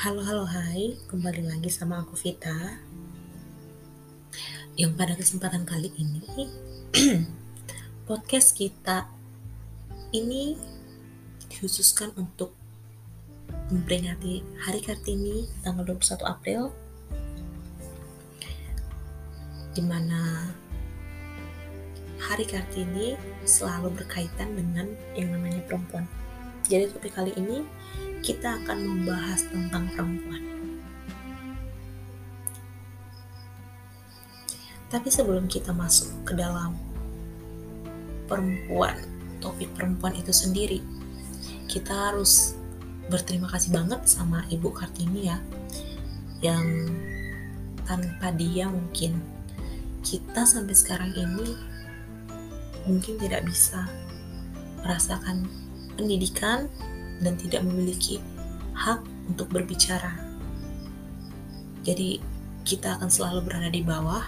Halo halo hai, kembali lagi sama aku Vita. Yang pada kesempatan kali ini podcast kita ini dikhususkan untuk memperingati Hari Kartini tanggal 21 April di mana Hari Kartini selalu berkaitan dengan yang namanya perempuan. Jadi topik kali ini kita akan membahas tentang perempuan. Tapi sebelum kita masuk ke dalam perempuan, topik perempuan itu sendiri, kita harus berterima kasih banget sama Ibu Kartini ya, yang tanpa dia mungkin kita sampai sekarang ini mungkin tidak bisa merasakan pendidikan dan tidak memiliki hak untuk berbicara. Jadi kita akan selalu berada di bawah,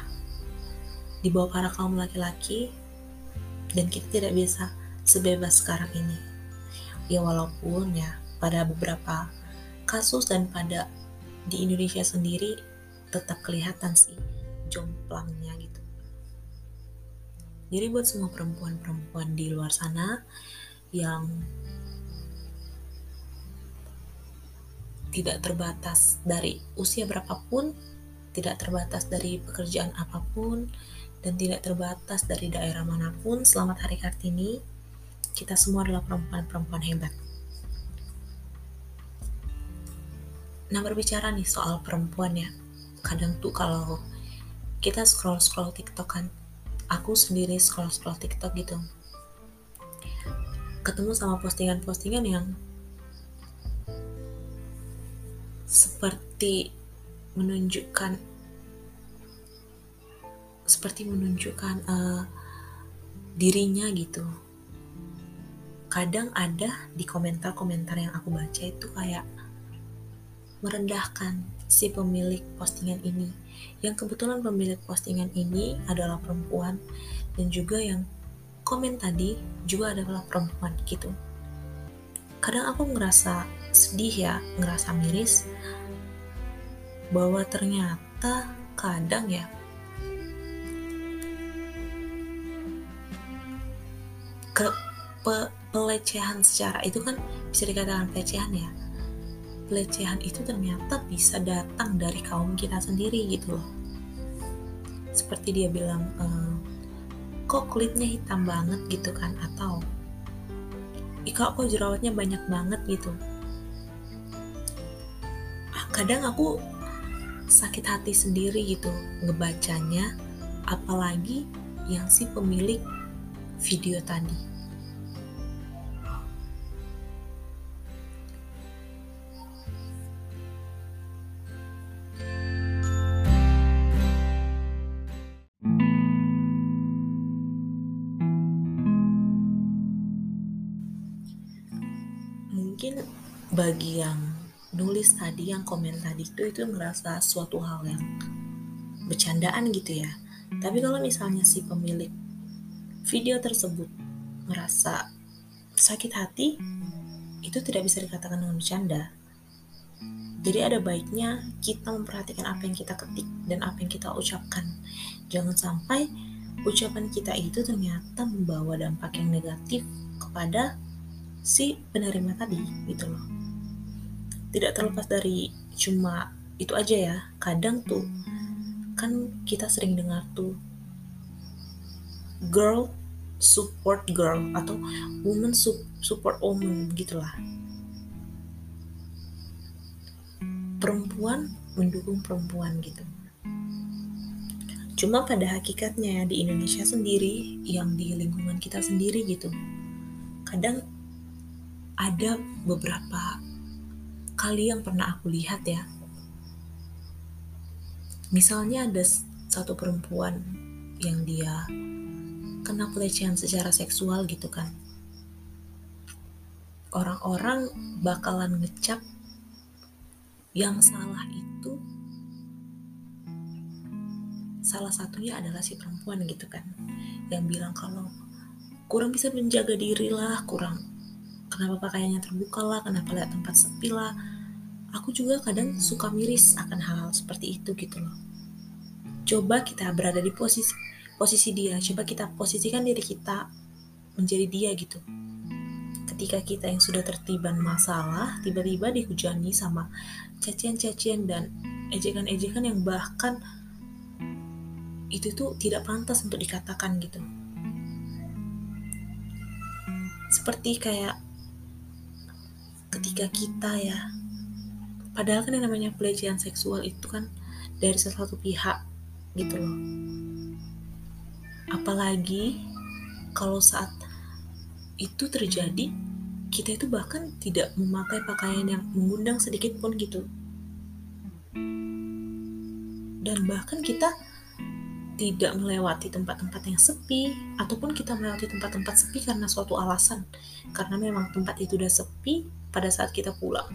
di bawah para kaum laki-laki, dan kita tidak bisa sebebas sekarang ini. Ya walaupun ya pada beberapa kasus dan pada di Indonesia sendiri tetap kelihatan sih jomplangnya gitu. Jadi buat semua perempuan-perempuan di luar sana yang tidak terbatas dari usia berapapun, tidak terbatas dari pekerjaan apa pun, dan tidak terbatas dari daerah mana pun. Selamat Hari Kartini. Kita semua adalah perempuan-perempuan hebat. Nah berbicara nih soal perempuan ya, kadang tuh kalau kita scroll-scroll TikTok kan, aku sendiri scroll-scroll TikTok gitu, ketemu sama postingan-postingan yang seperti menunjukkan seperti menunjukkan uh, dirinya gitu. Kadang ada di komentar-komentar yang aku baca itu kayak merendahkan si pemilik postingan ini. Yang kebetulan pemilik postingan ini adalah perempuan dan juga yang komen tadi juga adalah perempuan gitu. Kadang aku ngerasa sedih ya, ngerasa miris bahwa ternyata kadang ya ke pe, pelecehan secara itu kan bisa dikatakan pelecehan ya. Pelecehan itu ternyata bisa datang dari kaum kita sendiri gitu loh. Seperti dia bilang e, kok kulitnya hitam banget gitu kan? Atau Ika kok jerawatnya banyak banget gitu? Ah, kadang aku sakit hati sendiri gitu ngebacanya apalagi yang si pemilik video tadi mungkin bagi yang nulis tadi yang komen tadi itu itu ngerasa suatu hal yang bercandaan gitu ya. Tapi kalau misalnya si pemilik video tersebut merasa sakit hati itu tidak bisa dikatakan dengan bercanda. Jadi ada baiknya kita memperhatikan apa yang kita ketik dan apa yang kita ucapkan. Jangan sampai ucapan kita itu ternyata membawa dampak yang negatif kepada si penerima tadi gitu loh. Tidak terlepas dari cuma itu aja ya kadang tuh kan kita sering dengar tuh girl support girl atau woman support woman gitulah perempuan mendukung perempuan gitu. Cuma pada hakikatnya di Indonesia sendiri yang di lingkungan kita sendiri gitu kadang ada beberapa kali yang pernah aku lihat ya. Misalnya ada satu perempuan yang dia kena pelecehan secara seksual gitu kan. Orang-orang bakalan ngecap yang salah itu salah satunya adalah si perempuan gitu kan yang bilang kalau kurang bisa menjaga diri lah kurang kenapa pakaiannya terbuka lah kenapa lihat tempat sepi lah. Aku juga kadang suka miris akan hal-hal seperti itu gitu loh. Coba kita berada di posisi posisi dia. Coba kita posisikan diri kita menjadi dia gitu. Ketika kita yang sudah tertiban masalah tiba-tiba dihujani sama cacian-cacian dan ejekan-ejekan yang bahkan itu tuh tidak pantas untuk dikatakan gitu. Seperti kayak ketika kita ya. Padahal kan yang namanya pelecehan seksual itu kan dari salah satu pihak gitu loh. Apalagi kalau saat itu terjadi kita itu bahkan tidak memakai pakaian yang mengundang sedikit pun gitu. Dan bahkan kita tidak melewati tempat-tempat yang sepi ataupun kita melewati tempat-tempat sepi karena suatu alasan. Karena memang tempat itu udah sepi pada saat kita pulang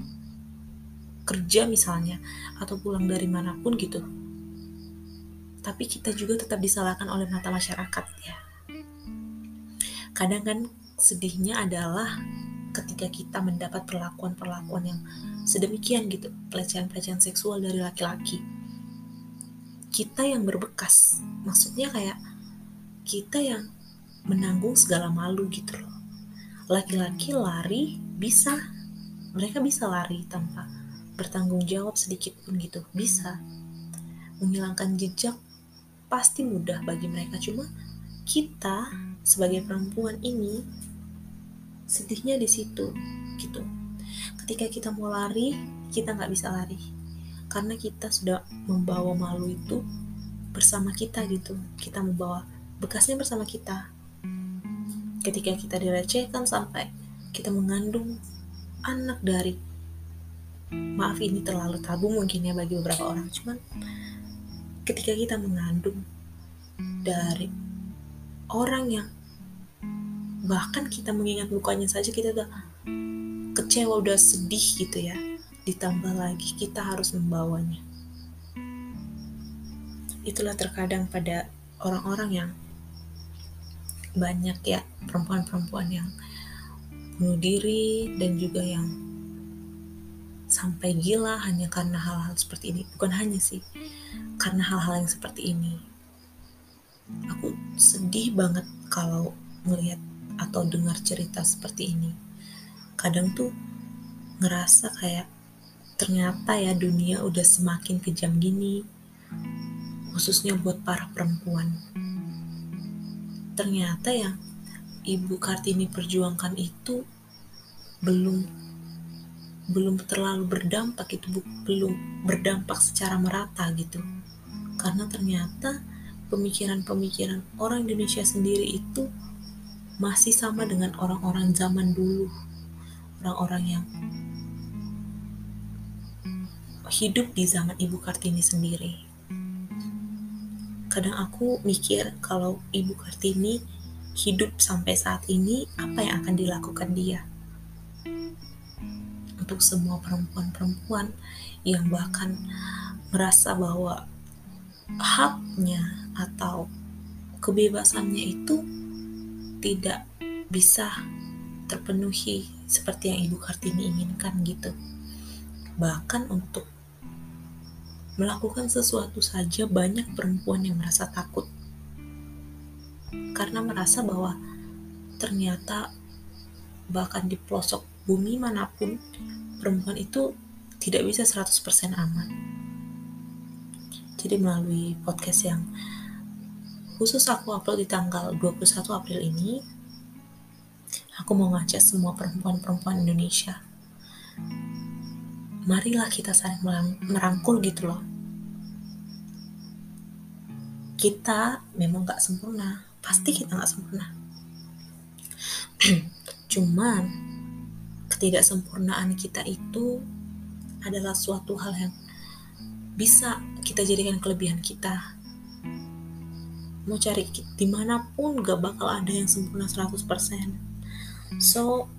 kerja misalnya atau pulang dari mana pun gitu. Tapi kita juga tetap disalahkan oleh mata masyarakat ya. Kadang kan sedihnya adalah ketika kita mendapat perlakuan-perlakuan yang sedemikian gitu. Pelecehan-pelecehan seksual dari laki-laki kita yang berbekas. Maksudnya kayak kita yang menanggung segala malu gitu loh. Laki-laki lari bisa. Mereka bisa lari tanpa bertanggung jawab sedikit pun gitu. Bisa. Menghilangkan jejak pasti mudah bagi mereka. Cuma kita sebagai perempuan ini sedihnya di situ gitu. Ketika kita mau lari kita nggak bisa lari karena kita sudah membawa malu itu bersama kita gitu. Kita membawa bekasnya bersama kita. Ketika kita direcehkan sampai kita mengandung anak dari maaf ini terlalu tabu mungkin ya bagi beberapa orang cuman ketika kita mengandung dari orang yang bahkan kita mengingat mukanya saja kita udah kecewa udah sedih gitu ya ditambah lagi kita harus membawanya. Itulah terkadang pada orang-orang yang banyak ya perempuan-perempuan yang bunuh diri dan juga yang sampai gila hanya karena hal-hal seperti ini. Bukan hanya sih, karena hal-hal yang seperti ini. Aku sedih banget kalau melihat atau dengar cerita seperti ini. Kadang tuh ngerasa kayak ternyata ya dunia udah semakin kejam gini, khususnya buat para perempuan. Ternyata yang Ibu Kartini perjuangkan itu belum belum terlalu berdampak itu belum berdampak secara merata gitu. Karena ternyata pemikiran-pemikiran orang Indonesia sendiri itu masih sama dengan orang-orang zaman dulu. Orang-orang yang hidup di zaman Ibu Kartini sendiri. Kadang aku mikir kalau Ibu Kartini hidup sampai saat ini, apa yang akan dilakukan dia? Untuk semua perempuan-perempuan yang bahkan merasa bahwa haknya atau kebebasannya itu tidak bisa terpenuhi seperti yang Ibu Kartini inginkan gitu. Bahkan untuk melakukan sesuatu saja banyak perempuan yang merasa takut. Karena merasa bahwa ternyata bahkan di pelosok bumi mana pun perempuan itu tidak bisa 100% aman. Jadi melalui podcast yang khusus aku upload di tanggal 21 April ini aku mau ngajak semua perempuan-perempuan Indonesia marilah kita saling merangkul gitu loh. Kita memang gak sempurna, pasti kita gak sempurna. Cuman ketidaksempurnaan kita itu adalah suatu hal yang bisa kita jadikan kelebihan kita. Mau cari di mana pun gak bakal ada yang sempurna 100%. So,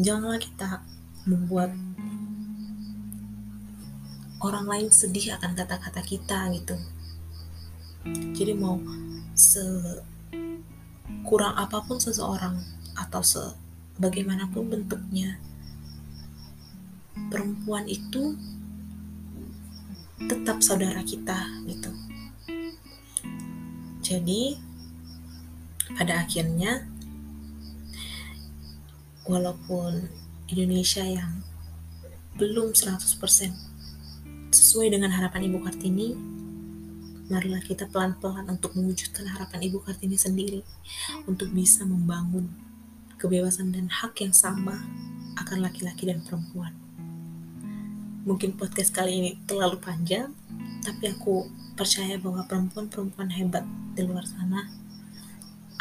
janganlah kita membuat orang lain sedih akan kata-kata kita gitu jadi mau se kurang apa pun seseorang atau se bagaimanapun bentuknya perempuan itu tetap saudara kita gitu. Jadi pada akhirnya walaupun Indonesia yang belum 100% sesuai dengan harapan Ibu Kartini, marilah kita pelan-pelan untuk mewujudkan harapan Ibu Kartini sendiri untuk bisa membangun kebebasan dan hak yang sama akan laki-laki dan perempuan. Mungkin podcast kali ini terlalu panjang, tapi aku percaya bahwa perempuan-perempuan hebat di luar sana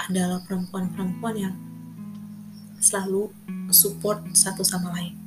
adalah perempuan-perempuan yang selalu support satu sama lain.